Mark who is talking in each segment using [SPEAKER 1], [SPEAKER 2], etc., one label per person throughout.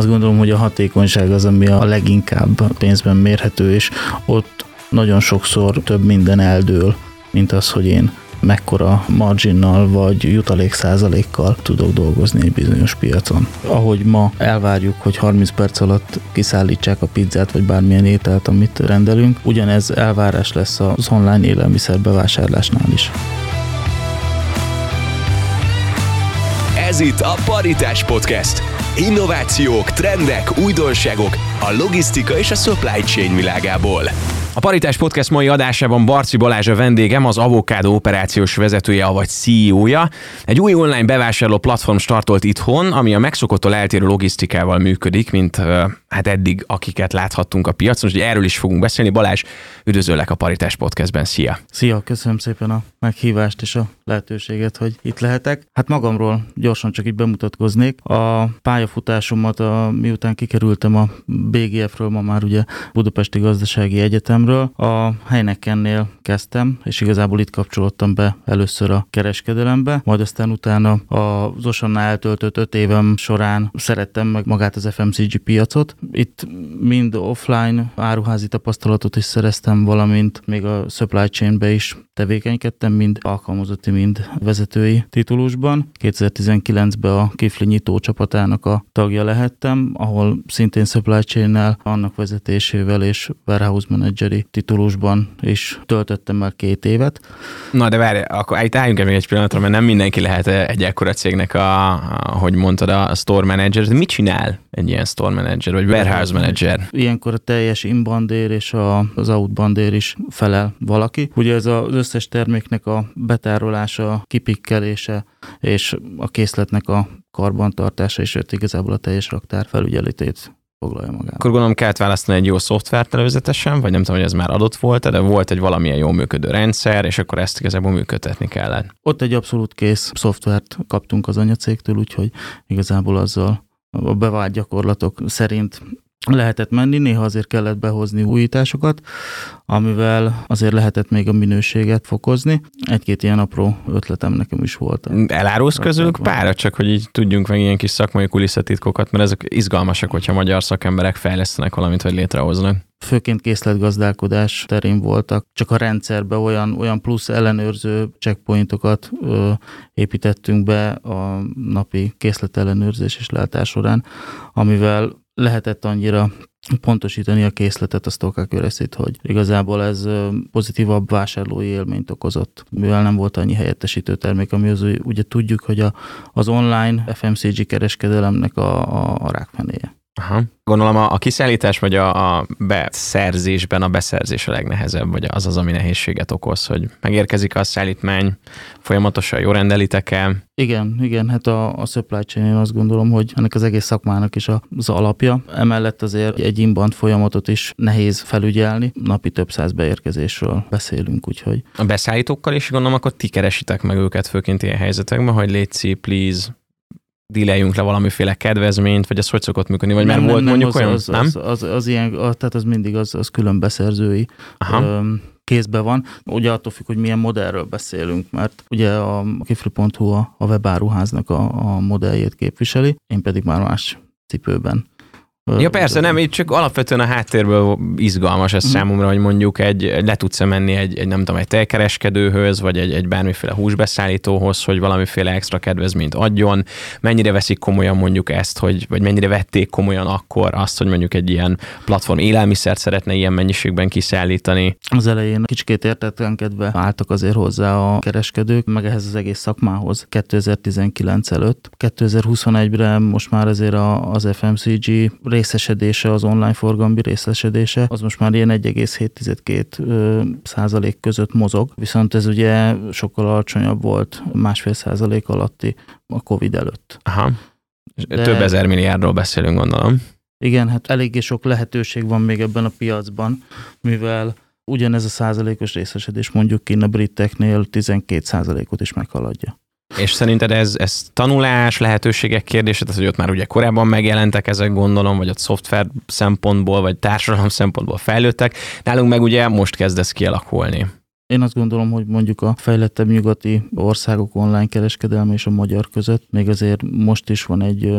[SPEAKER 1] Azt gondolom, hogy a hatékonyság az, ami a leginkább pénzben mérhető, és ott nagyon sokszor több minden eldől, mint az, hogy én mekkora marginnal vagy jutalék százalékkal tudok dolgozni egy bizonyos piacon. Ahogy ma elvárjuk, hogy 30 perc alatt kiszállítsák a pizzát vagy bármilyen ételt, amit rendelünk, ugyanez elvárás lesz az online élelmiszer bevásárlásnál is.
[SPEAKER 2] Ez itt a Paritás Podcast. Innovációk, trendek, újdonságok a logisztika és a supply chain világából.
[SPEAKER 3] A Paritás Podcast mai adásában Barci Balázs a vendégem, az Avokádó operációs vezetője, vagy CEO-ja. Egy új online bevásárló platform startolt itthon, ami a megszokottól eltérő logisztikával működik, mint hát eddig, akiket láthattunk a piacon. Úgyhogy erről is fogunk beszélni. Balázs, üdvözöllek a Paritás Podcastben. Szia!
[SPEAKER 1] Szia, köszönöm szépen a meghívást és a lehetőséget, hogy itt lehetek. Hát magamról gyorsan csak itt bemutatkoznék. A pályafutásomat, a, miután kikerültem a BGF-ről, ma már ugye Budapesti Gazdasági Egyetemről, a Heinekennél kezdtem, és igazából itt kapcsolódtam be először a kereskedelembe, majd aztán utána az Osannál eltöltött öt évem során szerettem meg magát az FMCG piacot. Itt mind offline áruházi tapasztalatot is szereztem, valamint még a supply chain-be is tevékenykedtem, mind alkalmazotti, mind vezetői titulusban. 2019-ben a Kifli nyitó csapatának a tagja lehettem, ahol szintén supply chain annak vezetésével és warehouse manageri titulusban is töltöttem el két évet.
[SPEAKER 3] Na de várj, akkor itt álljunk még egy pillanatra, mert nem mindenki lehet egy ekkora cégnek a, hogy mondtad, a store manager. De mit csinál egy ilyen store manager, vagy warehouse manager?
[SPEAKER 1] Ilyenkor a teljes inbandér és a, az outbandér is felel valaki. Ugye ez az összes terméknek a betárolása, kipikkelése és a készletnek a karbantartása, és igazából a teljes raktár felügyeletét foglalja magába.
[SPEAKER 3] Akkor gondolom kellett választani egy jó szoftvert előzetesen, vagy nem tudom, hogy ez már adott volt de volt egy valamilyen jó működő rendszer, és akkor ezt igazából működtetni kellett.
[SPEAKER 1] Ott egy abszolút kész szoftvert kaptunk az anyacégtől, úgyhogy igazából azzal a bevált gyakorlatok szerint lehetett menni, néha azért kellett behozni újításokat, amivel azért lehetett még a minőséget fokozni. Egy-két ilyen apró ötletem nekem is volt.
[SPEAKER 3] Elárulsz közülük párat, csak hogy így tudjunk meg ilyen kis szakmai kulisszatitkokat, mert ezek izgalmasak, hogyha magyar szakemberek fejlesztenek valamit, vagy létrehoznak
[SPEAKER 1] főként készletgazdálkodás terén voltak, csak a rendszerbe olyan, olyan plusz ellenőrző checkpointokat ö, építettünk be a napi készletellenőrzés és leáltás során, amivel lehetett annyira pontosítani a készletet, a stock hogy igazából ez pozitívabb vásárlói élményt okozott, mivel nem volt annyi helyettesítő termék, ami az ugye tudjuk, hogy a, az online FMCG kereskedelemnek a, a, a rákfenéje.
[SPEAKER 3] Aha. Gondolom a, a kiszállítás vagy a, a beszerzésben a beszerzés a legnehezebb, vagy az az, ami nehézséget okoz, hogy megérkezik a szállítmány, folyamatosan jó rendelitek el.
[SPEAKER 1] Igen, igen, hát a, a supply chain én azt gondolom, hogy ennek az egész szakmának is az alapja. Emellett azért egy inbound folyamatot is nehéz felügyelni, napi több száz beérkezésről beszélünk, úgyhogy.
[SPEAKER 3] A beszállítókkal is gondolom, akkor ti keresitek meg őket főként ilyen helyzetekben, hogy légy please, díleljünk le valamiféle kedvezményt, vagy ez hogy szokott működni, vagy nem, már nem, volt nem, mondjuk
[SPEAKER 1] az,
[SPEAKER 3] olyan,
[SPEAKER 1] az, nem? Az, az, az, ilyen, tehát az mindig az, az külön beszerzői Aha. kézbe van. Ugye attól függ, hogy milyen modellről beszélünk, mert ugye a kifli.hu a, a webáruháznak a, a modelljét képviseli, én pedig már más cipőben
[SPEAKER 3] Ja persze, nem, itt csak alapvetően a háttérből izgalmas ez uh-huh. számomra, hogy mondjuk egy, le tudsz menni egy, egy, nem tudom, egy tejkereskedőhöz, vagy egy, egy bármiféle húsbeszállítóhoz, hogy valamiféle extra kedvezményt adjon, mennyire veszik komolyan mondjuk ezt, hogy, vagy mennyire vették komolyan akkor azt, hogy mondjuk egy ilyen platform élelmiszert szeretne ilyen mennyiségben kiszállítani.
[SPEAKER 1] Az elején kicsikét értetlenkedve álltak azért hozzá a kereskedők, meg ehhez az egész szakmához 2019 előtt. 2021-re most már azért az FMCG részesedése, az online forgalmi részesedése, az most már ilyen 1,7-2 százalék között mozog, viszont ez ugye sokkal alacsonyabb volt, másfél százalék alatti a Covid előtt.
[SPEAKER 3] Aha. De... Több ezer milliárdról beszélünk, gondolom.
[SPEAKER 1] Igen, hát eléggé sok lehetőség van még ebben a piacban, mivel ugyanez a százalékos részesedés mondjuk kint a briteknél 12 százalékot is meghaladja.
[SPEAKER 3] És szerinted ez, ez tanulás, lehetőségek kérdése, tehát hogy ott már ugye korábban megjelentek ezek gondolom, vagy ott szoftver szempontból, vagy társadalom szempontból fejlődtek, nálunk meg ugye most kezd ez kialakulni.
[SPEAKER 1] Én azt gondolom, hogy mondjuk a fejlettebb nyugati országok online kereskedelme és a magyar között még azért most is van egy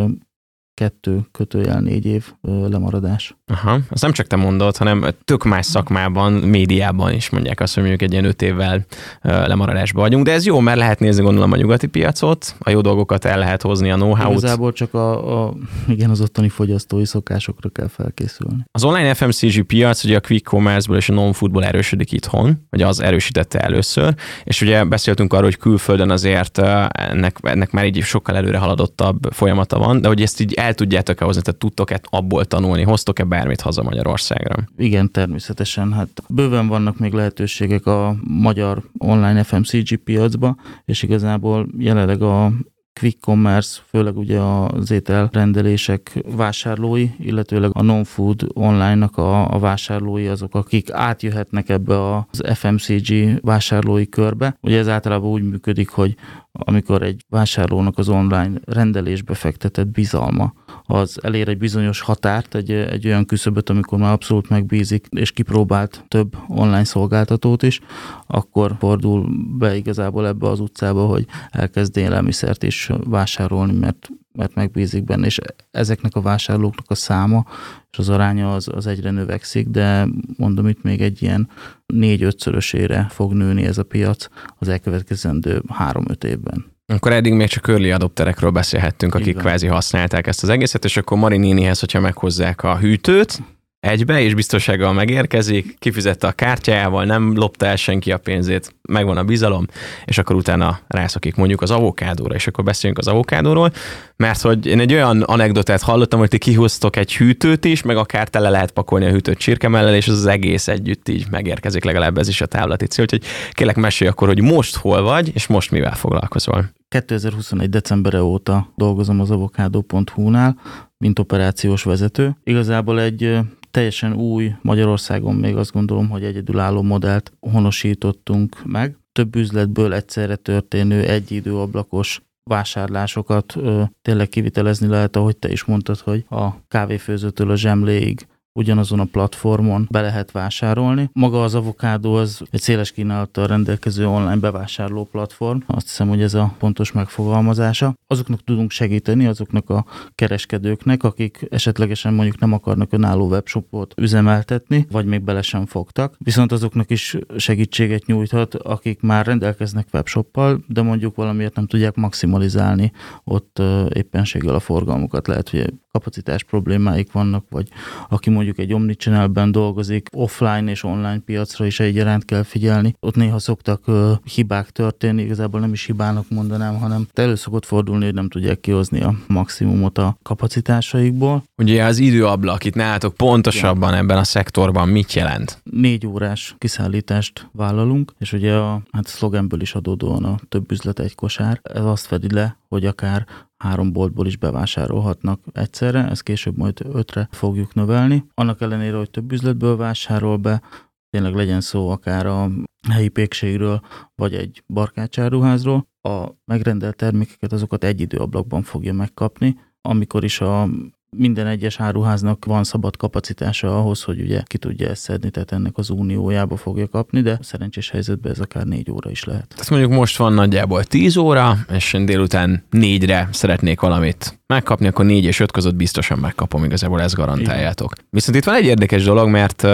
[SPEAKER 1] kettő kötőjel négy év lemaradás.
[SPEAKER 3] Aha, azt nem csak te mondod, hanem tök más szakmában, médiában is mondják azt, hogy mondjuk egy ilyen öt évvel lemaradásba vagyunk, de ez jó, mert lehet nézni gondolom a nyugati piacot, a jó dolgokat el lehet hozni, a know-how-t.
[SPEAKER 1] Igazából csak a, a, igen, az ottani fogyasztói szokásokra kell felkészülni.
[SPEAKER 3] Az online FMCG piac ugye a quick commerce és a non-foodból erősödik itthon, vagy az erősítette először, és ugye beszéltünk arról, hogy külföldön azért ennek, ennek már így sokkal előre haladottabb folyamata van, de hogy ezt így el tudjátok-e hozni, tehát tudtok-e abból tanulni, hoztok-e bármit haza Magyarországra?
[SPEAKER 1] Igen, természetesen. Hát bőven vannak még lehetőségek a magyar online FMCG piacba, és igazából jelenleg a quick commerce, főleg ugye az étel rendelések vásárlói, illetőleg a non-food online-nak a, a vásárlói azok, akik átjöhetnek ebbe az FMCG vásárlói körbe. Ugye ez általában úgy működik, hogy amikor egy vásárlónak az online rendelésbe fektetett bizalma az elér egy bizonyos határt, egy, egy olyan küszöböt, amikor már abszolút megbízik, és kipróbált több online szolgáltatót is, akkor fordul be igazából ebbe az utcába, hogy elkezd élelmiszert is vásárolni, mert mert megbízik benne, és ezeknek a vásárlóknak a száma és az aránya az, az egyre növekszik, de mondom itt még egy ilyen négy-ötszörösére fog nőni ez a piac az elkövetkezendő három-öt évben.
[SPEAKER 3] Akkor eddig még csak early adopterekről beszélhettünk, akik kvázi használták ezt az egészet, és akkor Mari nénihez, hogyha meghozzák a hűtőt, egybe, és biztonsággal megérkezik, kifizette a kártyájával, nem lopta el senki a pénzét, megvan a bizalom, és akkor utána rászokik mondjuk az avokádóra, és akkor beszéljünk az avokádóról, mert hogy én egy olyan anekdotát hallottam, hogy ti kihoztok egy hűtőt is, meg akár tele lehet pakolni a hűtőt csirkemellel, és az, az egész együtt így megérkezik, legalább ez is a távlati cél, úgyhogy kérlek mesélj akkor, hogy most hol vagy, és most mivel foglalkozol.
[SPEAKER 1] 2021. decembere óta dolgozom az avokádó.hu-nál, mint operációs vezető. Igazából egy teljesen új Magyarországon még azt gondolom, hogy egyedülálló modellt honosítottunk meg. Több üzletből egyszerre történő egy időablakos vásárlásokat ö, tényleg kivitelezni lehet, ahogy te is mondtad, hogy a kávéfőzőtől a zsemléig ugyanazon a platformon be lehet vásárolni. Maga az avokádó az egy széles kínálattal rendelkező online bevásárló platform. Azt hiszem, hogy ez a pontos megfogalmazása. Azoknak tudunk segíteni, azoknak a kereskedőknek, akik esetlegesen mondjuk nem akarnak önálló webshopot üzemeltetni, vagy még bele sem fogtak. Viszont azoknak is segítséget nyújthat, akik már rendelkeznek webshoppal, de mondjuk valamiért nem tudják maximalizálni ott éppenséggel a forgalmukat. Lehet, hogy kapacitás problémáik vannak, vagy aki mondjuk egy omnichannelben dolgozik, offline és online piacra is egyaránt kell figyelni. Ott néha szoktak uh, hibák történni, igazából nem is hibának mondanám, hanem elő szokott fordulni, hogy nem tudják kihozni a maximumot a kapacitásaikból.
[SPEAKER 3] Ugye az időablak itt nálatok pontosabban ebben a szektorban mit jelent?
[SPEAKER 1] Négy órás kiszállítást vállalunk, és ugye a hát szlogenből is adódóan a több üzlet egy kosár. Ez azt fedi le, hogy akár három boltból is bevásárolhatnak egyszerre, ezt később majd ötre fogjuk növelni. Annak ellenére, hogy több üzletből vásárol be, tényleg legyen szó akár a helyi pékségről, vagy egy barkácsáruházról, a megrendelt termékeket azokat egy időablakban fogja megkapni, amikor is a minden egyes áruháznak van szabad kapacitása ahhoz, hogy ugye ki tudja ezt szedni, tehát ennek az uniójába fogja kapni, de szerencsés helyzetben ez akár négy óra is lehet.
[SPEAKER 3] Tehát mondjuk most van nagyjából 10 óra, és én délután négyre szeretnék valamit megkapni, akkor négy és öt között biztosan megkapom, igazából ezt garantáljátok. Igen. Viszont itt van egy érdekes dolog, mert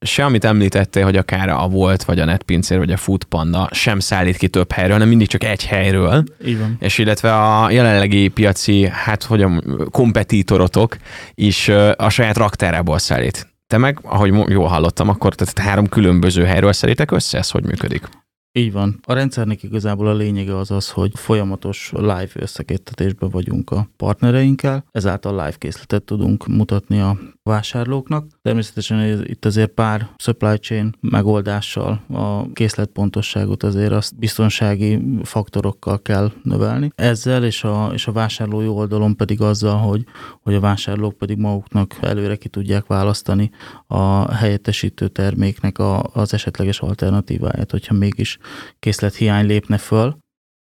[SPEAKER 3] se amit említettél, hogy akár a Volt, vagy a Netpincér, vagy a Food Panda sem szállít ki több helyről, hanem mindig csak egy helyről.
[SPEAKER 1] Igen.
[SPEAKER 3] És illetve a jelenlegi piaci, hát hogyan, kompetítorotok is a saját raktárából szállít. Te meg, ahogy jól hallottam, akkor tehát három különböző helyről szedítek össze, ez hogy működik?
[SPEAKER 1] Így van. A rendszernek igazából a lényege az az, hogy folyamatos live összekéttetésben vagyunk a partnereinkkel, ezáltal live készletet tudunk mutatni a vásárlóknak. Természetesen itt azért pár supply chain megoldással a készletpontosságot azért azt biztonsági faktorokkal kell növelni. Ezzel és a, és a vásárlói oldalon pedig azzal, hogy, hogy a vásárlók pedig maguknak előre ki tudják választani a helyettesítő terméknek a, az esetleges alternatíváját, hogyha mégis készlethiány lépne föl.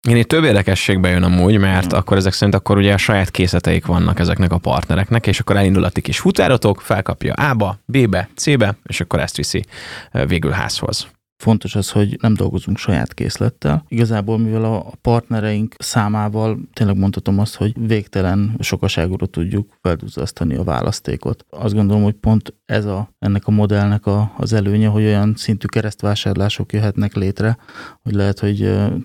[SPEAKER 3] Én itt több érdekességbe jön amúgy, mert mm. akkor ezek szerint akkor ugye a saját készleteik vannak ezeknek a partnereknek, és akkor elindul a ti kis futárotok, felkapja A-ba, B-be, C-be, és akkor ezt viszi végül házhoz.
[SPEAKER 1] Fontos az, hogy nem dolgozunk saját készlettel. Igazából, mivel a partnereink számával tényleg mondhatom azt, hogy végtelen sokaságúra tudjuk felduzzasztani a választékot. Azt gondolom, hogy pont ez a, ennek a modellnek a, az előnye, hogy olyan szintű keresztvásárlások jöhetnek létre, hogy lehet, hogy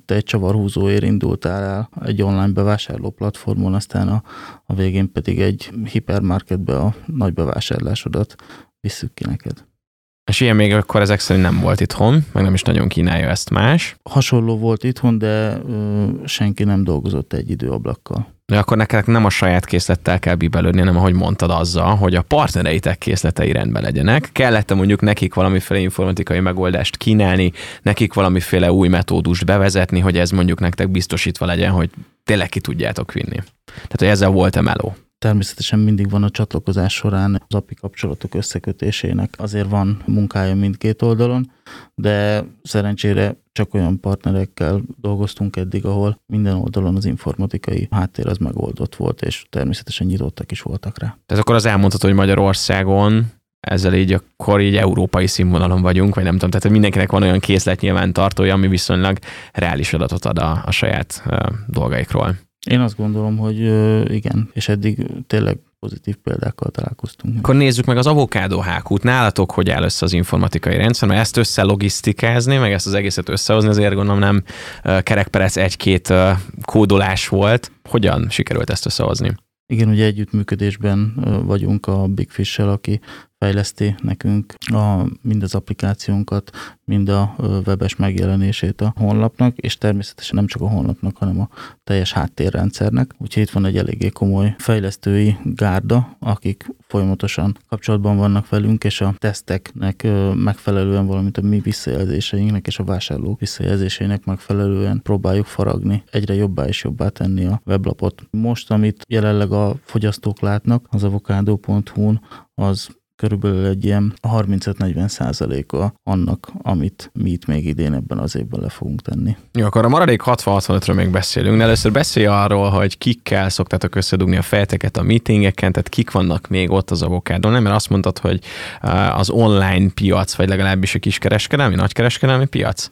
[SPEAKER 1] te egy csavarhúzóért indultál el egy online bevásárló platformon, aztán a, a végén pedig egy hipermarketbe a nagy bevásárlásodat visszük ki neked.
[SPEAKER 3] És ilyen még akkor ezek szerint nem volt itthon, meg nem is nagyon kínálja ezt más.
[SPEAKER 1] Hasonló volt itthon, de ö, senki nem dolgozott egy időablakkal.
[SPEAKER 3] De akkor nektek nem a saját készlettel kell bibelődni, hanem ahogy mondtad azzal, hogy a partnereitek készletei rendben legyenek. Kellett mondjuk nekik valamiféle informatikai megoldást kínálni, nekik valamiféle új metódust bevezetni, hogy ez mondjuk nektek biztosítva legyen, hogy tényleg ki tudjátok vinni. Tehát, hogy ezzel volt-e meló?
[SPEAKER 1] Természetesen mindig van a csatlakozás során az API kapcsolatok összekötésének. Azért van munkája mindkét oldalon, de szerencsére csak olyan partnerekkel dolgoztunk eddig, ahol minden oldalon az informatikai háttér az megoldott volt, és természetesen nyitottak is voltak rá.
[SPEAKER 3] Tehát akkor az elmondható, hogy Magyarországon ezzel így akkor így európai színvonalon vagyunk, vagy nem tudom, tehát mindenkinek van olyan készlet nyilván tartója, ami viszonylag reális adatot ad a, a saját uh, dolgaikról.
[SPEAKER 1] Én azt gondolom, hogy igen, és eddig tényleg pozitív példákkal találkoztunk.
[SPEAKER 3] Akkor nézzük meg az avokádó hákút. Nálatok hogy áll össze az informatikai rendszer, mert ezt összelogisztikázni, meg ezt az egészet összehozni, azért gondolom nem kerekperec egy-két kódolás volt. Hogyan sikerült ezt összehozni?
[SPEAKER 1] Igen, ugye együttműködésben vagyunk a Big Fish-sel, aki fejleszti nekünk a, mind az applikációnkat, mind a webes megjelenését a honlapnak, és természetesen nem csak a honlapnak, hanem a teljes háttérrendszernek. Úgyhogy itt van egy eléggé komoly fejlesztői gárda, akik folyamatosan kapcsolatban vannak velünk, és a teszteknek megfelelően, valamint a mi visszajelzéseinknek és a vásárlók visszajelzéseinek megfelelően próbáljuk faragni, egyre jobbá és jobbá tenni a weblapot. Most, amit jelenleg a fogyasztók látnak az avocado.hu-n, az körülbelül egy ilyen 35-40 százaléka annak, amit mi itt még idén ebben az évben le fogunk tenni.
[SPEAKER 3] Jó, akkor a maradék 60-65-ről még beszélünk. Először beszélj arról, hogy kikkel szoktátok összedugni a fejteket a meetingeken, tehát kik vannak még ott az avokádon, nem? Mert azt mondtad, hogy az online piac, vagy legalábbis a kiskereskedelmi, nagykereskedelmi piac?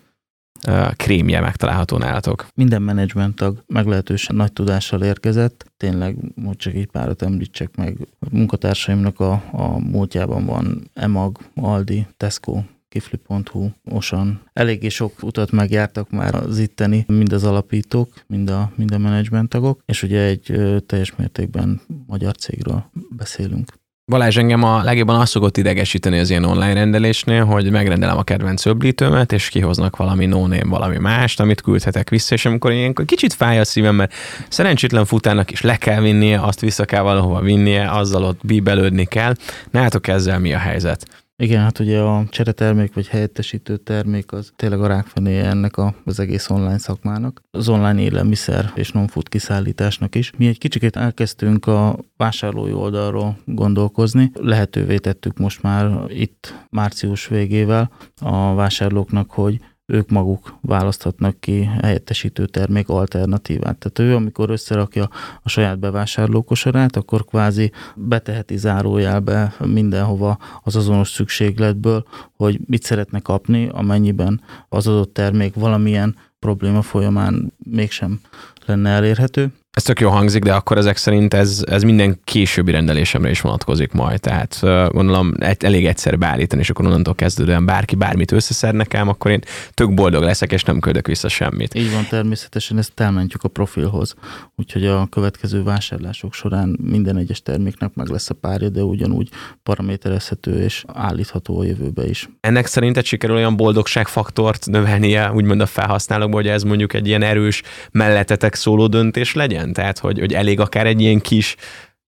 [SPEAKER 3] krémje megtalálható nálatok.
[SPEAKER 1] Minden menedzsment tag meglehetősen nagy tudással érkezett. Tényleg, most csak egy párat említsek meg. A munkatársaimnak a, a múltjában van Emag, Aldi, Tesco, kifli.hu, Osan. Eléggé sok utat megjártak már az itteni, mind az alapítók, mind a, mind a menedzsment tagok, és ugye egy teljes mértékben magyar cégről beszélünk.
[SPEAKER 3] Balázs, engem a legjobban azt szokott idegesíteni az ilyen online rendelésnél, hogy megrendelem a kedvenc öblítőmet, és kihoznak valami no valami mást, amit küldhetek vissza, és amikor ilyenkor kicsit fáj a szívem, mert szerencsétlen futának is le kell vinnie, azt vissza kell valahova vinnie, azzal ott bíbelődni kell. Nálatok ezzel mi a helyzet?
[SPEAKER 1] Igen, hát ugye a cseretermék vagy helyettesítő termék az tényleg a rákfené ennek a, az egész online szakmának. Az online élelmiszer és non-food kiszállításnak is. Mi egy kicsit elkezdtünk a vásárlói oldalról gondolkozni. Lehetővé tettük most már itt március végével a vásárlóknak, hogy ők maguk választhatnak ki helyettesítő termék alternatívát. Tehát ő, amikor összerakja a saját bevásárlókosarát, akkor kvázi beteheti zárójelbe mindenhova az azonos szükségletből, hogy mit szeretne kapni, amennyiben az adott termék valamilyen probléma folyamán mégsem lenne elérhető.
[SPEAKER 3] Ez tök jó hangzik, de akkor ezek szerint ez, ez minden későbbi rendelésemre is vonatkozik majd. Tehát gondolom elég egyszer beállítani, és akkor onnantól kezdődően bárki bármit összeszed nekem, akkor én tök boldog leszek, és nem küldök vissza semmit.
[SPEAKER 1] Így van, természetesen ezt elmentjük a profilhoz. Úgyhogy a következő vásárlások során minden egyes terméknek meg lesz a párja, de ugyanúgy paraméterezhető és állítható a jövőbe is.
[SPEAKER 3] Ennek szerinted sikerül olyan boldogságfaktort növelnie, úgymond a felhasználókból, hogy ez mondjuk egy ilyen erős mellettetek szóló döntés legyen? Legyen? Tehát, hogy, hogy elég akár egy ilyen kis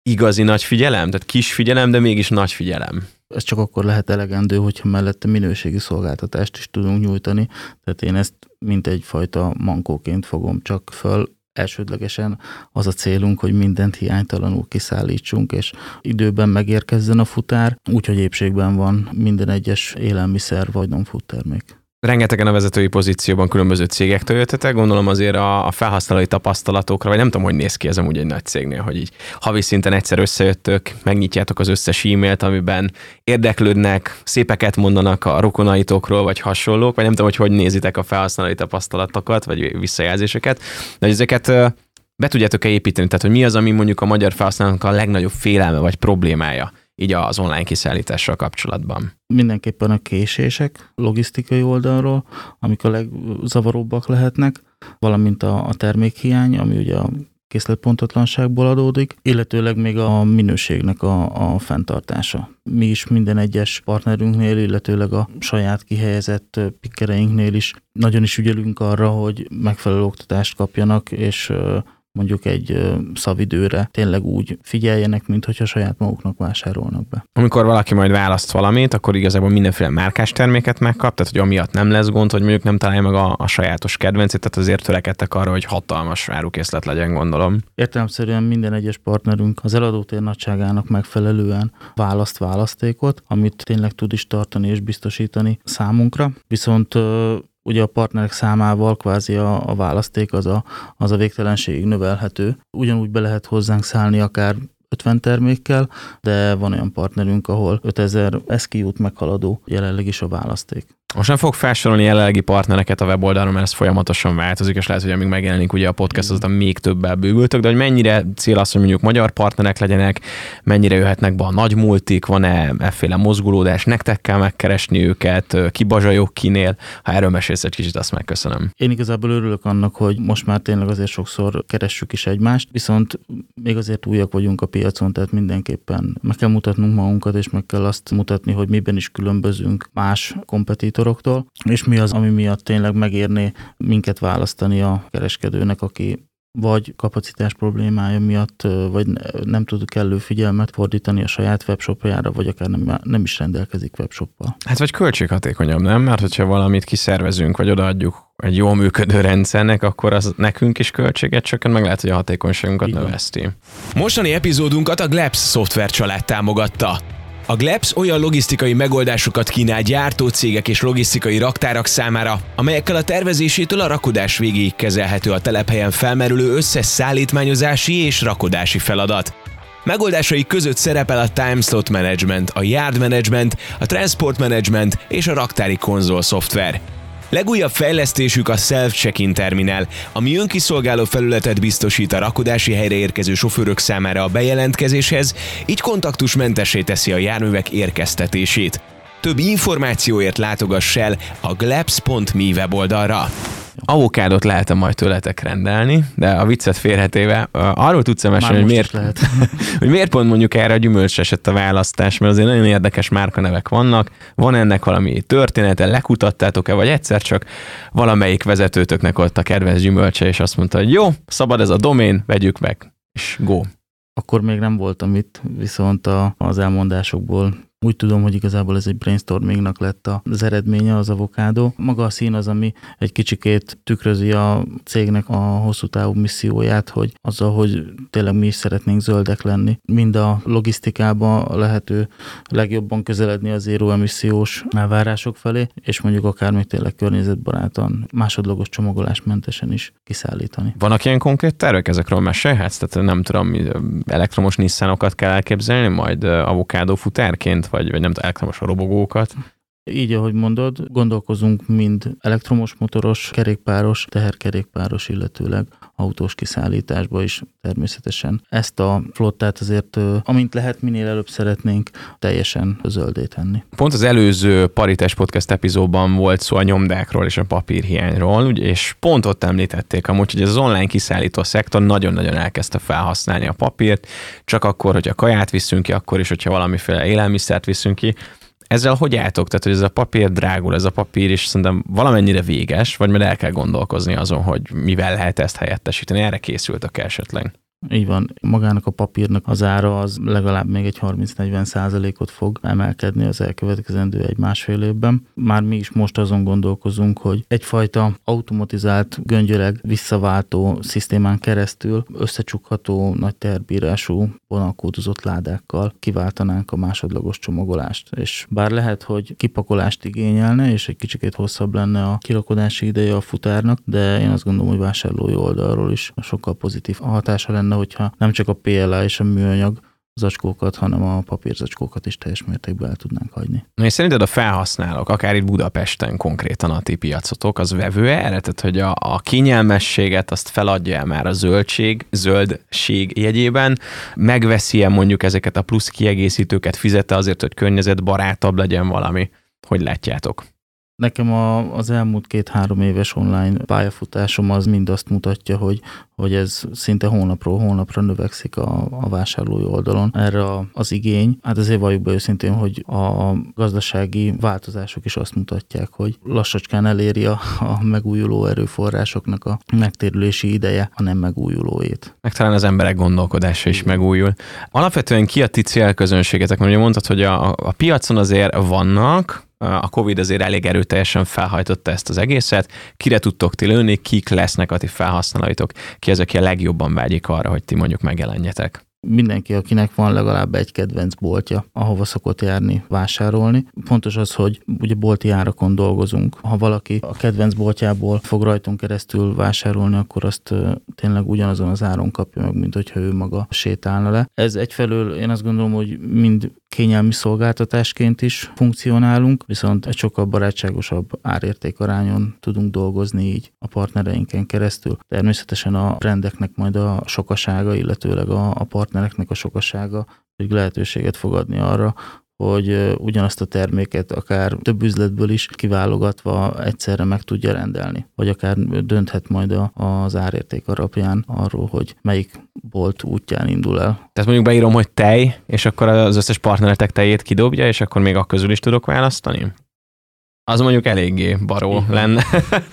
[SPEAKER 3] igazi nagy figyelem? Tehát kis figyelem, de mégis nagy figyelem.
[SPEAKER 1] Ez csak akkor lehet elegendő, hogyha mellette minőségi szolgáltatást is tudunk nyújtani. Tehát én ezt mint egyfajta mankóként fogom csak föl. Elsődlegesen az a célunk, hogy mindent hiánytalanul kiszállítsunk, és időben megérkezzen a futár, úgyhogy épségben van minden egyes élelmiszer vagy non termék.
[SPEAKER 3] Rengetegen a vezetői pozícióban különböző cégektől jöttetek, gondolom azért a, a felhasználói tapasztalatokra, vagy nem tudom, hogy néz ki ez amúgy egy nagy cégnél, hogy így havi szinten egyszer összejöttök, megnyitjátok az összes e-mailt, amiben érdeklődnek, szépeket mondanak a rokonaitokról, vagy hasonlók, vagy nem tudom, hogy hogy nézitek a felhasználói tapasztalatokat, vagy visszajelzéseket, de ezeket be tudjátok-e építeni, tehát hogy mi az, ami mondjuk a magyar felhasználónak a legnagyobb félelme vagy problémája így az online kiszállítással kapcsolatban?
[SPEAKER 1] Mindenképpen a késések logisztikai oldalról, amik a legzavaróbbak lehetnek, valamint a, a termékhiány, ami ugye a készletpontatlanságból adódik, illetőleg még a minőségnek a, a fenntartása. Mi is minden egyes partnerünknél, illetőleg a saját kihelyezett pikkereinknél is nagyon is ügyelünk arra, hogy megfelelő oktatást kapjanak, és mondjuk egy szavidőre tényleg úgy figyeljenek, mint hogyha saját maguknak vásárolnak be.
[SPEAKER 3] Amikor valaki majd választ valamit, akkor igazából mindenféle márkás terméket megkap, tehát hogy amiatt nem lesz gond, hogy mondjuk nem találja meg a, a sajátos kedvencét, tehát azért törekedtek arra, hogy hatalmas árukészlet legyen, gondolom.
[SPEAKER 1] Értelemszerűen minden egyes partnerünk az eladótér nagyságának megfelelően választ választékot, amit tényleg tud is tartani és biztosítani számunkra. Viszont ugye a partnerek számával kvázi a, a választék az a, az a végtelenségig növelhető. Ugyanúgy be lehet hozzánk szállni akár 50 termékkel, de van olyan partnerünk, ahol 5000 SKU-t meghaladó jelenleg is a választék.
[SPEAKER 3] Most nem fog felsorolni jelenlegi partnereket a weboldalon, mert ez folyamatosan változik, és lehet, hogy amíg megjelenik ugye a podcast, azután még többel bővültök, de hogy mennyire cél az, hogy mondjuk magyar partnerek legyenek, mennyire jöhetnek be a nagy multik, van-e efféle mozgulódás, nektek kell megkeresni őket, kibazsajok kinél, ha erről mesélsz egy kicsit, azt megköszönöm.
[SPEAKER 1] Én igazából örülök annak, hogy most már tényleg azért sokszor keressük is egymást, viszont még azért újak vagyunk a piacon, tehát mindenképpen meg kell mutatnunk magunkat, és meg kell azt mutatni, hogy miben is különbözünk más kompetitor szponzoroktól, és mi az, ami miatt tényleg megérné minket választani a kereskedőnek, aki vagy kapacitás problémája miatt, vagy nem tud kellő figyelmet fordítani a saját webshopjára, vagy akár nem, nem is rendelkezik webshoppal.
[SPEAKER 3] Hát vagy költséghatékonyabb, nem? Mert hogyha valamit kiszervezünk, vagy odaadjuk egy jól működő rendszernek, akkor az nekünk is költséget csökkent, meg lehet, hogy a hatékonyságunkat növeszti.
[SPEAKER 2] Mostani epizódunkat a Glebs szoftver család támogatta. A Glebs olyan logisztikai megoldásokat kínál gyártócégek és logisztikai raktárak számára, amelyekkel a tervezésétől a rakodás végéig kezelhető a telephelyen felmerülő összes szállítmányozási és rakodási feladat. Megoldásai között szerepel a Timeslot Management, a Yard Management, a Transport Management és a raktári konzol szoftver. Legújabb fejlesztésük a Self-Check-in terminál, ami önkiszolgáló felületet biztosít a rakodási helyre érkező sofőrök számára a bejelentkezéshez, így kontaktusmentessé teszi a járművek érkeztetését. Több információért látogass el a glebs.me weboldalra.
[SPEAKER 3] Avokádot lehet majd tőletek rendelni, de a viccet félhetéve arról tudsz mesélni, hogy miért, lehet. hogy miért pont mondjuk erre a gyümölcs esett a választás, mert azért nagyon érdekes márkanevek vannak. Van ennek valami története, lekutattátok-e, vagy egyszer csak valamelyik vezetőtöknek ott a kedvenc gyümölcse, és azt mondta, hogy jó, szabad ez a domén, vegyük meg, és go.
[SPEAKER 1] Akkor még nem voltam itt, viszont a, az elmondásokból úgy tudom, hogy igazából ez egy brainstormingnak lett az eredménye, az avokádó. Maga a szín az, ami egy kicsikét tükrözi a cégnek a hosszú távú misszióját, hogy azzal, hogy tényleg mi is szeretnénk zöldek lenni, mind a logisztikába a lehető legjobban közeledni az zéró emissziós elvárások felé, és mondjuk akár még tényleg környezetbarátan, másodlagos csomagolásmentesen is kiszállítani.
[SPEAKER 3] Vannak ilyen konkrét tervek ezekről mesélhetsz? Tehát nem tudom, elektromos Nissanokat kell elképzelni, majd avokádó futárként, vagy, vagy nem tudom, elektromos robogókat.
[SPEAKER 1] Így, ahogy mondod, gondolkozunk mind elektromos motoros, kerékpáros, teherkerékpáros, illetőleg autós kiszállításba is természetesen. Ezt a flottát azért, amint lehet, minél előbb szeretnénk teljesen zöldé tenni.
[SPEAKER 3] Pont az előző Paritás Podcast epizódban volt szó a nyomdákról és a papírhiányról, és pont ott említették amúgy, hogy az online kiszállító szektor nagyon-nagyon elkezdte felhasználni a papírt, csak akkor, hogy a kaját viszünk ki, akkor is, hogyha valamiféle élelmiszert viszünk ki, ezzel hogy álltok? Tehát, hogy ez a papír drágul, ez a papír is szerintem valamennyire véges, vagy majd el kell gondolkozni azon, hogy mivel lehet ezt helyettesíteni. Erre készültök esetleg?
[SPEAKER 1] Így van, magának a papírnak az ára az legalább még egy 30-40 százalékot fog emelkedni az elkövetkezendő egy másfél évben. Már mi is most azon gondolkozunk, hogy egyfajta automatizált göngyöleg visszaváltó szisztémán keresztül összecsukható nagy terbírású vonalkódozott ládákkal kiváltanánk a másodlagos csomagolást. És bár lehet, hogy kipakolást igényelne, és egy kicsikét hosszabb lenne a kirakodási ideje a futárnak, de én azt gondolom, hogy vásárlói oldalról is sokkal pozitív hatása lenne, hogyha nem csak a PLA és a műanyag zacskókat, hanem a papírzacskókat is teljes mértékben el tudnánk hagyni.
[SPEAKER 3] Na és szerinted a felhasználók, akár itt Budapesten konkrétan a ti piacotok, az vevő erre? Tehát, hogy a, a kényelmességet azt feladja el már a zöldség, zöldség jegyében, megveszi-e mondjuk ezeket a plusz kiegészítőket, fizette azért, hogy környezetbarátabb legyen valami? Hogy látjátok?
[SPEAKER 1] Nekem a, az elmúlt két-három éves online pályafutásom az mind azt mutatja, hogy, hogy ez szinte hónapról hónapra növekszik a, a vásárlói oldalon. Erre az igény, hát azért valljuk be őszintén, hogy a gazdasági változások is azt mutatják, hogy lassacskán eléri a, a megújuló erőforrásoknak a megtérülési ideje, a nem megújulóét.
[SPEAKER 3] Meg talán az emberek gondolkodása is megújul. Alapvetően ki a ti célközönségetek? Mert ugye mondtad, hogy a, a piacon azért vannak, a Covid azért elég erőteljesen felhajtotta ezt az egészet. Kire tudtok ti lőni, kik lesznek a ti felhasználóitok, ki az, aki a legjobban vágyik arra, hogy ti mondjuk megjelenjetek?
[SPEAKER 1] mindenki, akinek van legalább egy kedvenc boltja, ahova szokott járni, vásárolni. Fontos az, hogy ugye bolti árakon dolgozunk. Ha valaki a kedvenc boltjából fog rajtunk keresztül vásárolni, akkor azt tényleg ugyanazon az áron kapja meg, mint hogyha ő maga sétálna le. Ez egyfelől én azt gondolom, hogy mind kényelmi szolgáltatásként is funkcionálunk, viszont egy sokkal barátságosabb árértékarányon tudunk dolgozni így a partnereinken keresztül. Természetesen a rendeknek majd a sokasága, illetőleg a, a partnereknek a sokasága, hogy lehetőséget fogadni arra, hogy ugyanazt a terméket akár több üzletből is kiválogatva egyszerre meg tudja rendelni, vagy akár dönthet majd az árérték alapján arról, hogy melyik bolt útján indul el.
[SPEAKER 3] Tehát mondjuk beírom, hogy tej, és akkor az összes partneretek tejét kidobja, és akkor még a közül is tudok választani? Az mondjuk eléggé baró Igen. lenne.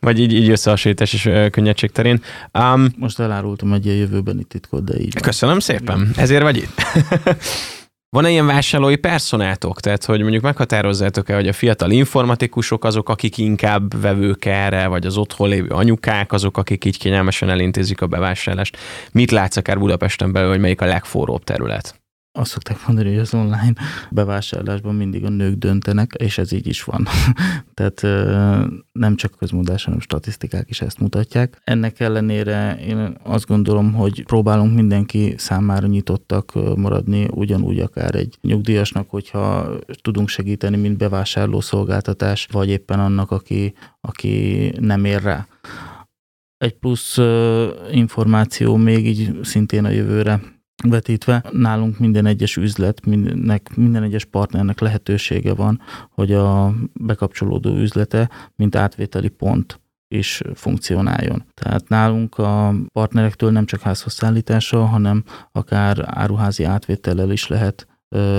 [SPEAKER 3] Vagy így, így összehasonlítás és könnyedség terén.
[SPEAKER 1] Um, Most elárultam egy ilyen jövőbeni titkot, de így.
[SPEAKER 3] Köszönöm szépen. Ezért vagy itt. Van-e ilyen vásárlói personátok? Tehát, hogy mondjuk meghatározzátok-e, hogy a fiatal informatikusok azok, akik inkább vevők erre, vagy az otthon lévő anyukák azok, akik így kényelmesen elintézik a bevásárlást? Mit látsz akár Budapesten belül, hogy melyik a legforróbb terület?
[SPEAKER 1] Azt szokták mondani, hogy az online bevásárlásban mindig a nők döntenek, és ez így is van. Tehát nem csak közmondás, hanem statisztikák is ezt mutatják. Ennek ellenére én azt gondolom, hogy próbálunk mindenki számára nyitottak maradni, ugyanúgy akár egy nyugdíjasnak, hogyha tudunk segíteni, mint bevásárló szolgáltatás, vagy éppen annak, aki, aki nem ér rá. Egy plusz információ még így szintén a jövőre vetítve, nálunk minden egyes üzlet, mindennek, minden egyes partnernek lehetősége van, hogy a bekapcsolódó üzlete, mint átvételi pont is funkcionáljon. Tehát nálunk a partnerektől nem csak házhozszállítással, hanem akár áruházi átvétellel is lehet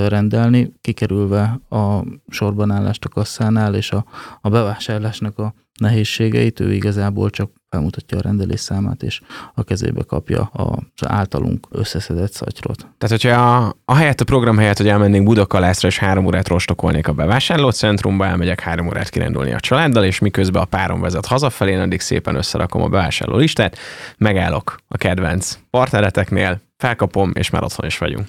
[SPEAKER 1] rendelni, kikerülve a sorbanállást a kasszánál és a, a bevásárlásnak a nehézségeit, ő igazából csak felmutatja a rendelés számát, és a kezébe kapja az általunk összeszedett szatyrot.
[SPEAKER 3] Tehát, hogyha a, a helyett a program helyett, hogy elmennénk Budakalászra, és három órát rostokolnék a bevásárlócentrumba, elmegyek három órát kirendulni a családdal, és miközben a párom vezet hazafelé, addig szépen összerakom a bevásárló listát, megállok a kedvenc partnereteknél, felkapom, és már otthon is vagyunk.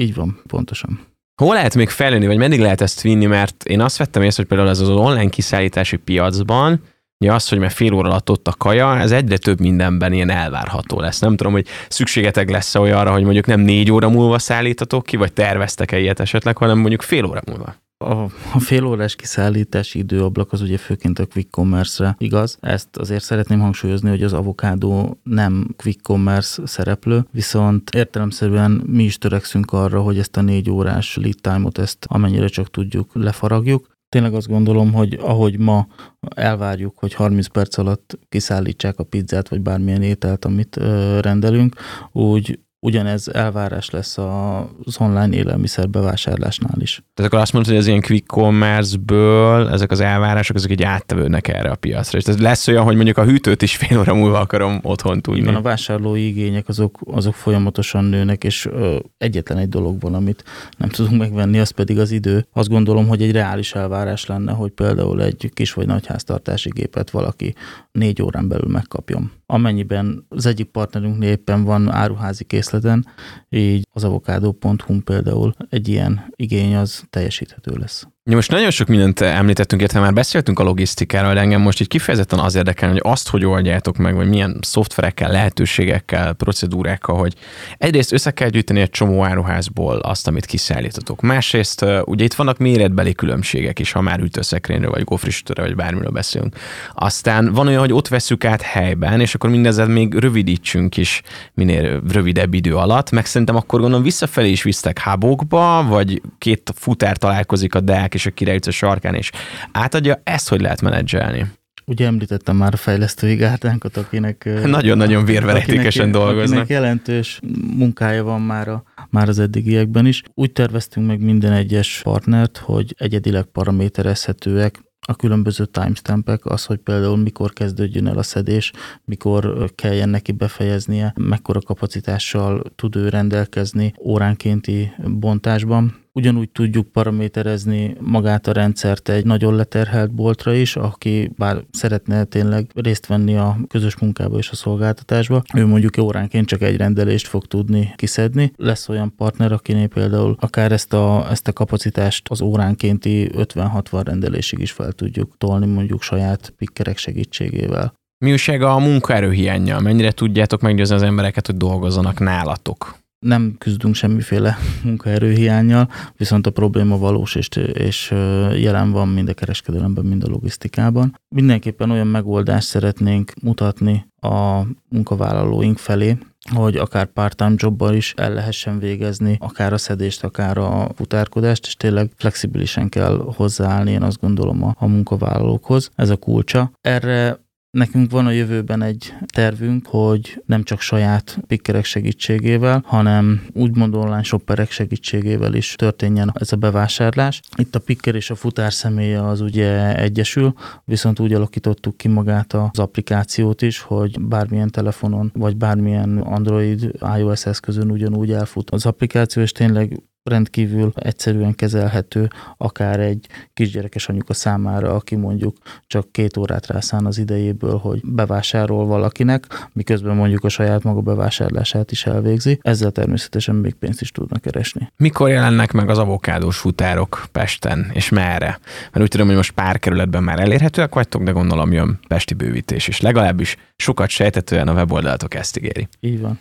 [SPEAKER 1] Így van, pontosan.
[SPEAKER 3] Hol lehet még fejlődni, vagy meddig lehet ezt vinni, mert én azt vettem észre, hogy például ez az online kiszállítási piacban, Ja, az, hogy már fél óra alatt ott a kaja, ez egyre több mindenben ilyen elvárható lesz. Nem tudom, hogy szükségetek lesz olyanra, hogy mondjuk nem négy óra múlva szállítatok ki, vagy terveztek-e ilyet esetleg, hanem mondjuk fél óra múlva.
[SPEAKER 1] A, a fél órás kiszállítási időablak az ugye főként a quick commerce-re igaz. Ezt azért szeretném hangsúlyozni, hogy az avokádó nem quick commerce szereplő, viszont értelemszerűen mi is törekszünk arra, hogy ezt a négy órás lead time-ot ezt amennyire csak tudjuk lefaragjuk. Tényleg azt gondolom, hogy ahogy ma elvárjuk, hogy 30 perc alatt kiszállítsák a pizzát, vagy bármilyen ételt, amit rendelünk, úgy ugyanez elvárás lesz az online élelmiszer bevásárlásnál is.
[SPEAKER 3] Tehát akkor azt mondod, hogy az ilyen quick commerce-ből ezek az elvárások, ezek így áttevődnek erre a piacra. És ez lesz olyan, hogy mondjuk a hűtőt is fél óra múlva akarom otthon tudni.
[SPEAKER 1] Igen, a vásárlói igények azok, azok folyamatosan nőnek, és ö, egyetlen egy dolog van, amit nem tudunk megvenni, az pedig az idő. Azt gondolom, hogy egy reális elvárás lenne, hogy például egy kis vagy nagy háztartási gépet valaki négy órán belül megkapjon. Amennyiben az egyik partnerünk éppen van áruházi készleten, így az avokádó.hu például egy ilyen igény az teljesíthető lesz.
[SPEAKER 3] Most nagyon sok mindent említettünk, illetve már beszéltünk a logisztikáról, de engem most így kifejezetten az érdekel, hogy azt, hogy oldjátok meg, vagy milyen szoftverekkel, lehetőségekkel, procedúrákkal, hogy egyrészt össze kell gyűjteni egy csomó áruházból azt, amit kiszállítotok. Másrészt ugye itt vannak méretbeli különbségek is, ha már ütőszekrényről, vagy gofrisütőre, vagy bármiről beszélünk. Aztán van olyan, hogy ott veszük át helyben, és akkor mindezzel még rövidítsünk is minél rövidebb idő alatt, meg szerintem akkor gondolom visszafelé is visztek hábokba, vagy két futár találkozik a deák és a király a sarkán, és átadja, ezt hogy lehet menedzselni?
[SPEAKER 1] Ugye említettem már a fejlesztői gárdánkat, akinek...
[SPEAKER 3] Nagyon-nagyon vérverejtékesen dolgoznak.
[SPEAKER 1] Akinek jelentős munkája van már, a, már az eddigiekben is. Úgy terveztünk meg minden egyes partnert, hogy egyedileg paraméterezhetőek, a különböző timestampek, az, hogy például mikor kezdődjön el a szedés, mikor kelljen neki befejeznie, mekkora kapacitással tud ő rendelkezni óránkénti bontásban. Ugyanúgy tudjuk paraméterezni magát a rendszert egy nagyon leterhelt boltra is, aki bár szeretne tényleg részt venni a közös munkába és a szolgáltatásba, ő mondjuk óránként csak egy rendelést fog tudni kiszedni. Lesz olyan partner, akinél például akár ezt a, ezt a kapacitást az óránkénti 50-60 rendelésig is fel tudjuk tolni mondjuk saját pikkerek segítségével.
[SPEAKER 3] Mi újság a munkaerőhiányjal? Mennyire tudjátok meggyőzni az embereket, hogy dolgozzanak nálatok?
[SPEAKER 1] Nem küzdünk semmiféle munkaerőhiányjal, viszont a probléma valós és, és jelen van mind a kereskedelemben, mind a logisztikában. Mindenképpen olyan megoldást szeretnénk mutatni a munkavállalóink felé, hogy akár part-time jobban is el lehessen végezni, akár a szedést, akár a futárkodást, és tényleg flexibilisen kell hozzáállni, én azt gondolom a, a munkavállalókhoz. Ez a kulcsa. Erre Nekünk van a jövőben egy tervünk, hogy nem csak saját pikkerek segítségével, hanem úgymond online shopperek segítségével is történjen ez a bevásárlás. Itt a pikker és a futár személye az ugye egyesül, viszont úgy alakítottuk ki magát az applikációt is, hogy bármilyen telefonon, vagy bármilyen Android, iOS eszközön ugyanúgy elfut az applikáció, és tényleg rendkívül egyszerűen kezelhető, akár egy kisgyerekes anyuka számára, aki mondjuk csak két órát rászán az idejéből, hogy bevásárol valakinek, miközben mondjuk a saját maga bevásárlását is elvégzi. Ezzel természetesen még pénzt is tudnak keresni.
[SPEAKER 3] Mikor jelennek meg az avokádós futárok Pesten, és merre? Mert úgy tudom, hogy most pár kerületben már elérhetőek vagytok, de gondolom jön pesti bővítés is. Legalábbis sokat sejtetően a weboldalatok ezt ígéri.
[SPEAKER 1] Így van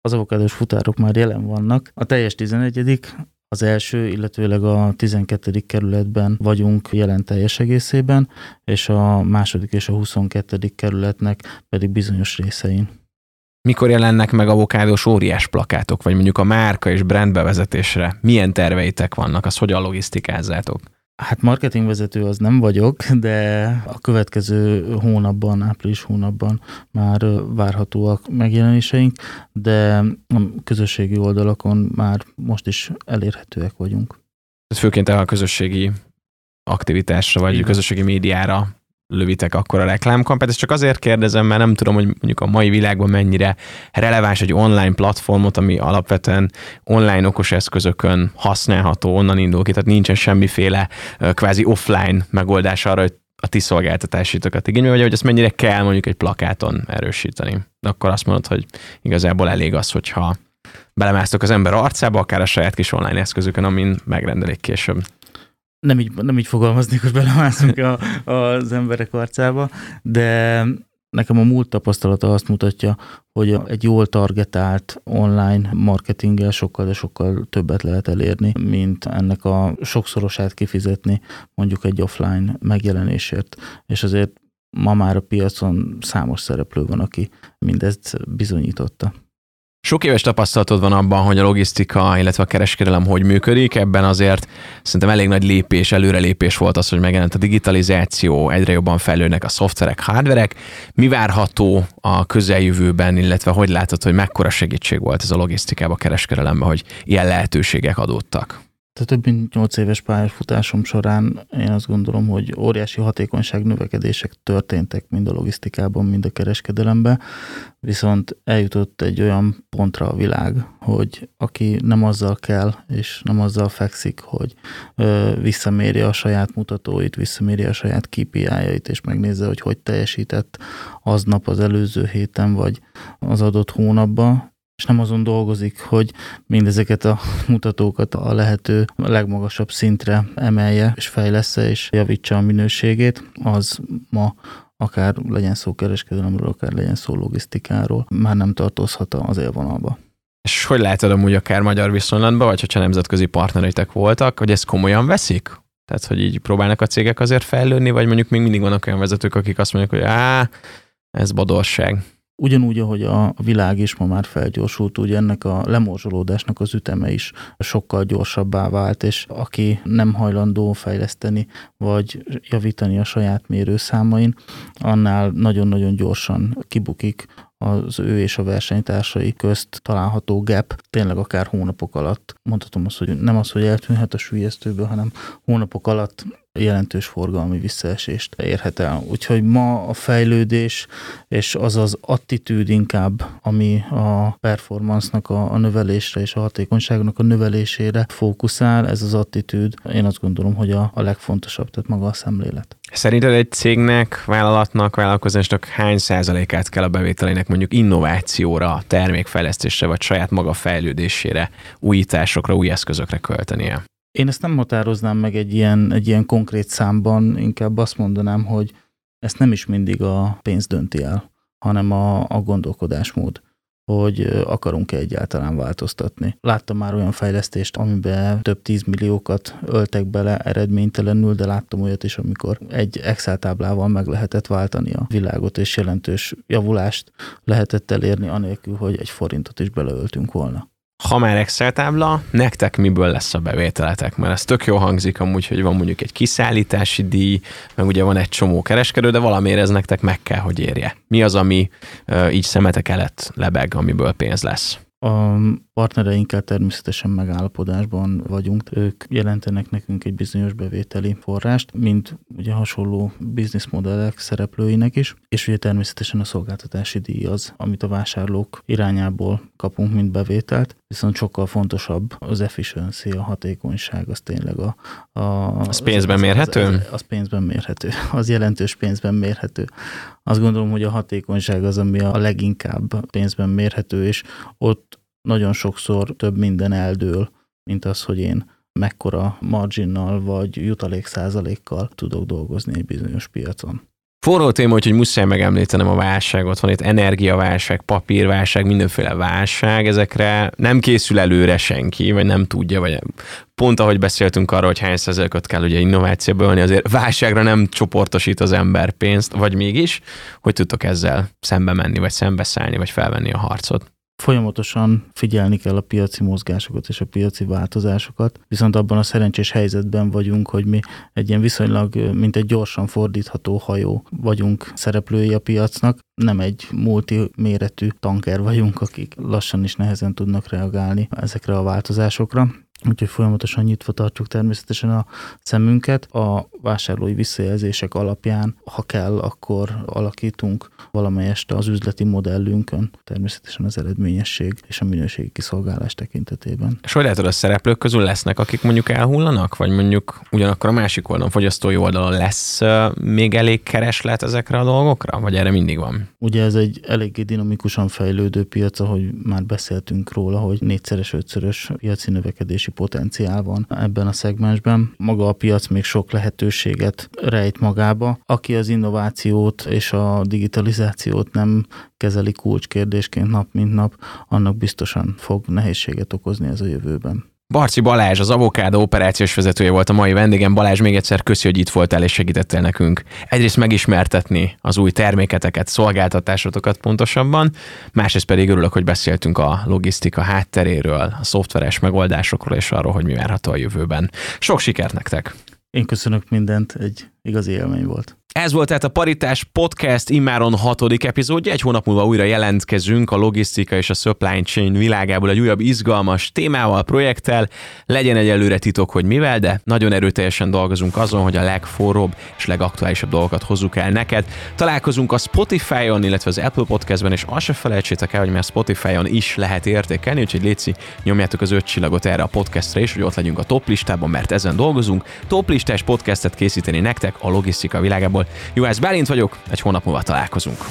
[SPEAKER 1] az avokádós futárok már jelen vannak. A teljes 11 az első, illetőleg a 12. kerületben vagyunk jelen teljes egészében, és a második és a 22. kerületnek pedig bizonyos részein.
[SPEAKER 3] Mikor jelennek meg avokádós óriás plakátok, vagy mondjuk a márka és brand bevezetésre? Milyen terveitek vannak? Az hogyan logisztikázzátok?
[SPEAKER 1] Hát marketingvezető az nem vagyok, de a következő hónapban, április hónapban már várhatóak megjelenéseink, de a közösségi oldalakon már most is elérhetőek vagyunk.
[SPEAKER 3] Ez főként a közösségi aktivitásra, vagy Igen. közösségi médiára lövitek akkor a reklámkampányt. Ezt csak azért kérdezem, mert nem tudom, hogy mondjuk a mai világban mennyire releváns egy online platformot, ami alapvetően online okos eszközökön használható, onnan indul ki, tehát nincsen semmiféle kvázi offline megoldás arra, hogy a ti szolgáltatásítokat igénybe, vagy hogy ezt mennyire kell mondjuk egy plakáton erősíteni. De akkor azt mondod, hogy igazából elég az, hogyha belemásztok az ember arcába, akár a saját kis online eszközökön, amin megrendelik később
[SPEAKER 1] nem így, nem így fogalmaznék, hogy belemászunk a, az emberek arcába, de nekem a múlt tapasztalata azt mutatja, hogy egy jól targetált online marketinggel sokkal, de sokkal többet lehet elérni, mint ennek a sokszorosát kifizetni mondjuk egy offline megjelenésért. És azért ma már a piacon számos szereplő van, aki mindezt bizonyította.
[SPEAKER 3] Sok éves tapasztalatod van abban, hogy a logisztika, illetve a kereskedelem hogy működik. Ebben azért szerintem elég nagy lépés, előrelépés volt az, hogy megjelent a digitalizáció, egyre jobban fejlődnek a szoftverek, hardverek. Mi várható a közeljövőben, illetve hogy látod, hogy mekkora segítség volt ez a logisztikába, a kereskedelemben, hogy ilyen lehetőségek adódtak?
[SPEAKER 1] Tehát több mint 8 éves pályafutásom során én azt gondolom, hogy óriási hatékonyság növekedések történtek mind a logisztikában, mind a kereskedelemben, viszont eljutott egy olyan pontra a világ, hogy aki nem azzal kell, és nem azzal fekszik, hogy ö, visszamérje a saját mutatóit, visszamérje a saját KPI-jait, és megnézze, hogy hogy teljesített aznap az előző héten, vagy az adott hónapban, és nem azon dolgozik, hogy mindezeket a mutatókat a lehető legmagasabb szintre emelje, és fejlesz és javítsa a minőségét, az ma akár legyen szó kereskedelemről, akár legyen szó logisztikáról, már nem tartozhat az élvonalba.
[SPEAKER 3] És hogy látod amúgy akár magyar viszonylatban, vagy hogyha nemzetközi partnereitek voltak, hogy ezt komolyan veszik? Tehát, hogy így próbálnak a cégek azért fejlődni, vagy mondjuk még mindig vannak olyan vezetők, akik azt mondják, hogy á, ez badorság.
[SPEAKER 1] Ugyanúgy, ahogy a világ is ma már felgyorsult, úgy ennek a lemorzsolódásnak az üteme is sokkal gyorsabbá vált, és aki nem hajlandó fejleszteni, vagy javítani a saját mérőszámain, annál nagyon-nagyon gyorsan kibukik az ő és a versenytársai közt található gap tényleg akár hónapok alatt. Mondhatom azt, hogy nem az, hogy eltűnhet a sülyeztőből, hanem hónapok alatt jelentős forgalmi visszaesést érhet el. Úgyhogy ma a fejlődés és az az attitűd inkább, ami a performance-nak a, a növelésre és a hatékonyságnak a növelésére fókuszál, ez az attitűd, én azt gondolom, hogy a, a legfontosabb, tehát maga a szemlélet.
[SPEAKER 3] Szerinted egy cégnek, vállalatnak, vállalkozásnak hány százalékát kell a bevételének mondjuk innovációra, termékfejlesztésre, vagy saját maga fejlődésére, újításokra, új eszközökre költenie?
[SPEAKER 1] Én ezt nem határoznám meg egy ilyen, egy ilyen konkrét számban, inkább azt mondanám, hogy ezt nem is mindig a pénz dönti el, hanem a, a gondolkodásmód hogy akarunk-e egyáltalán változtatni. Láttam már olyan fejlesztést, amiben több tízmilliókat öltek bele eredménytelenül, de láttam olyat is, amikor egy Excel táblával meg lehetett váltani a világot, és jelentős javulást lehetett elérni, anélkül, hogy egy forintot is beleöltünk volna
[SPEAKER 3] ha már Excel tábla, nektek miből lesz a bevételetek? Mert ez tök jó hangzik amúgy, hogy van mondjuk egy kiszállítási díj, meg ugye van egy csomó kereskedő, de valamiért ez nektek meg kell, hogy érje. Mi az, ami uh, így szemetek elett lebeg, amiből pénz lesz?
[SPEAKER 1] A partnereinkkel természetesen megállapodásban vagyunk. Ők jelentenek nekünk egy bizonyos bevételi forrást, mint ugye hasonló bizniszmodellek szereplőinek is, és ugye természetesen a szolgáltatási díj az, amit a vásárlók irányából kapunk, mint bevételt, viszont sokkal fontosabb az efficiency, a hatékonyság, az tényleg a...
[SPEAKER 3] a az pénzben az, mérhető? Az,
[SPEAKER 1] az, az pénzben mérhető, az jelentős pénzben mérhető. Azt gondolom, hogy a hatékonyság az, ami a leginkább pénzben mérhető, és ott nagyon sokszor több minden eldől, mint az, hogy én mekkora marginnal vagy jutalék százalékkal tudok dolgozni egy bizonyos piacon.
[SPEAKER 3] Forró téma, hogy muszáj megemlítenem a válságot. Van itt energiaválság, papírválság, mindenféle válság. Ezekre nem készül előre senki, vagy nem tudja, vagy pont ahogy beszéltünk arról, hogy hány százalékot kell ugye innovációba ölni, azért válságra nem csoportosít az ember pénzt, vagy mégis, hogy tudtok ezzel szembe menni, vagy szembeszállni, vagy felvenni a harcot
[SPEAKER 1] folyamatosan figyelni kell a piaci mozgásokat és a piaci változásokat, viszont abban a szerencsés helyzetben vagyunk, hogy mi egy ilyen viszonylag, mint egy gyorsan fordítható hajó vagyunk szereplői a piacnak, nem egy multiméretű tanker vagyunk, akik lassan is nehezen tudnak reagálni ezekre a változásokra. Úgyhogy folyamatosan nyitva tartjuk természetesen a szemünket. A vásárlói visszajelzések alapján, ha kell, akkor alakítunk valamelyest az üzleti modellünkön, természetesen az eredményesség és a minőségi kiszolgálás tekintetében.
[SPEAKER 3] És hogy látod, a szereplők közül lesznek, akik mondjuk elhullanak, vagy mondjuk ugyanakkor a másik oldalon, fogyasztói oldalon lesz még elég kereslet ezekre a dolgokra, vagy erre mindig van?
[SPEAKER 1] Ugye ez egy eléggé dinamikusan fejlődő piac, ahogy már beszéltünk róla, hogy négyszeres, ötszörös piaci növekedés növekedési potenciál van ebben a szegmensben. Maga a piac még sok lehetőséget rejt magába. Aki az innovációt és a digitalizációt nem kezeli kulcskérdésként nap mint nap, annak biztosan fog nehézséget okozni ez a jövőben.
[SPEAKER 3] Barci Balázs, az Avokádó operációs vezetője volt a mai vendégem. Balázs, még egyszer köszi, hogy itt voltál és segítettél nekünk. Egyrészt megismertetni az új terméketeket, szolgáltatásotokat pontosabban, másrészt pedig örülök, hogy beszéltünk a logisztika hátteréről, a szoftveres megoldásokról és arról, hogy mi várható a jövőben. Sok sikert nektek!
[SPEAKER 1] Én köszönök mindent, egy igazi élmény volt.
[SPEAKER 3] Ez volt tehát a Paritás Podcast immáron hatodik epizódja. Egy hónap múlva újra jelentkezünk a logisztika és a supply chain világából egy újabb izgalmas témával, projekttel. Legyen egy előre titok, hogy mivel, de nagyon erőteljesen dolgozunk azon, hogy a legforróbb és legaktuálisabb dolgokat hozzuk el neked. Találkozunk a Spotify-on, illetve az Apple Podcast-ben, és azt se felejtsétek el, hogy már Spotify-on is lehet értékelni, úgyhogy létszi, nyomjátok az öt csillagot erre a podcastra is, hogy ott legyünk a top listában, mert ezen dolgozunk. Top listás podcastet készíteni nektek a logisztika világából. Juhász Bálint vagyok, egy hónap múlva találkozunk.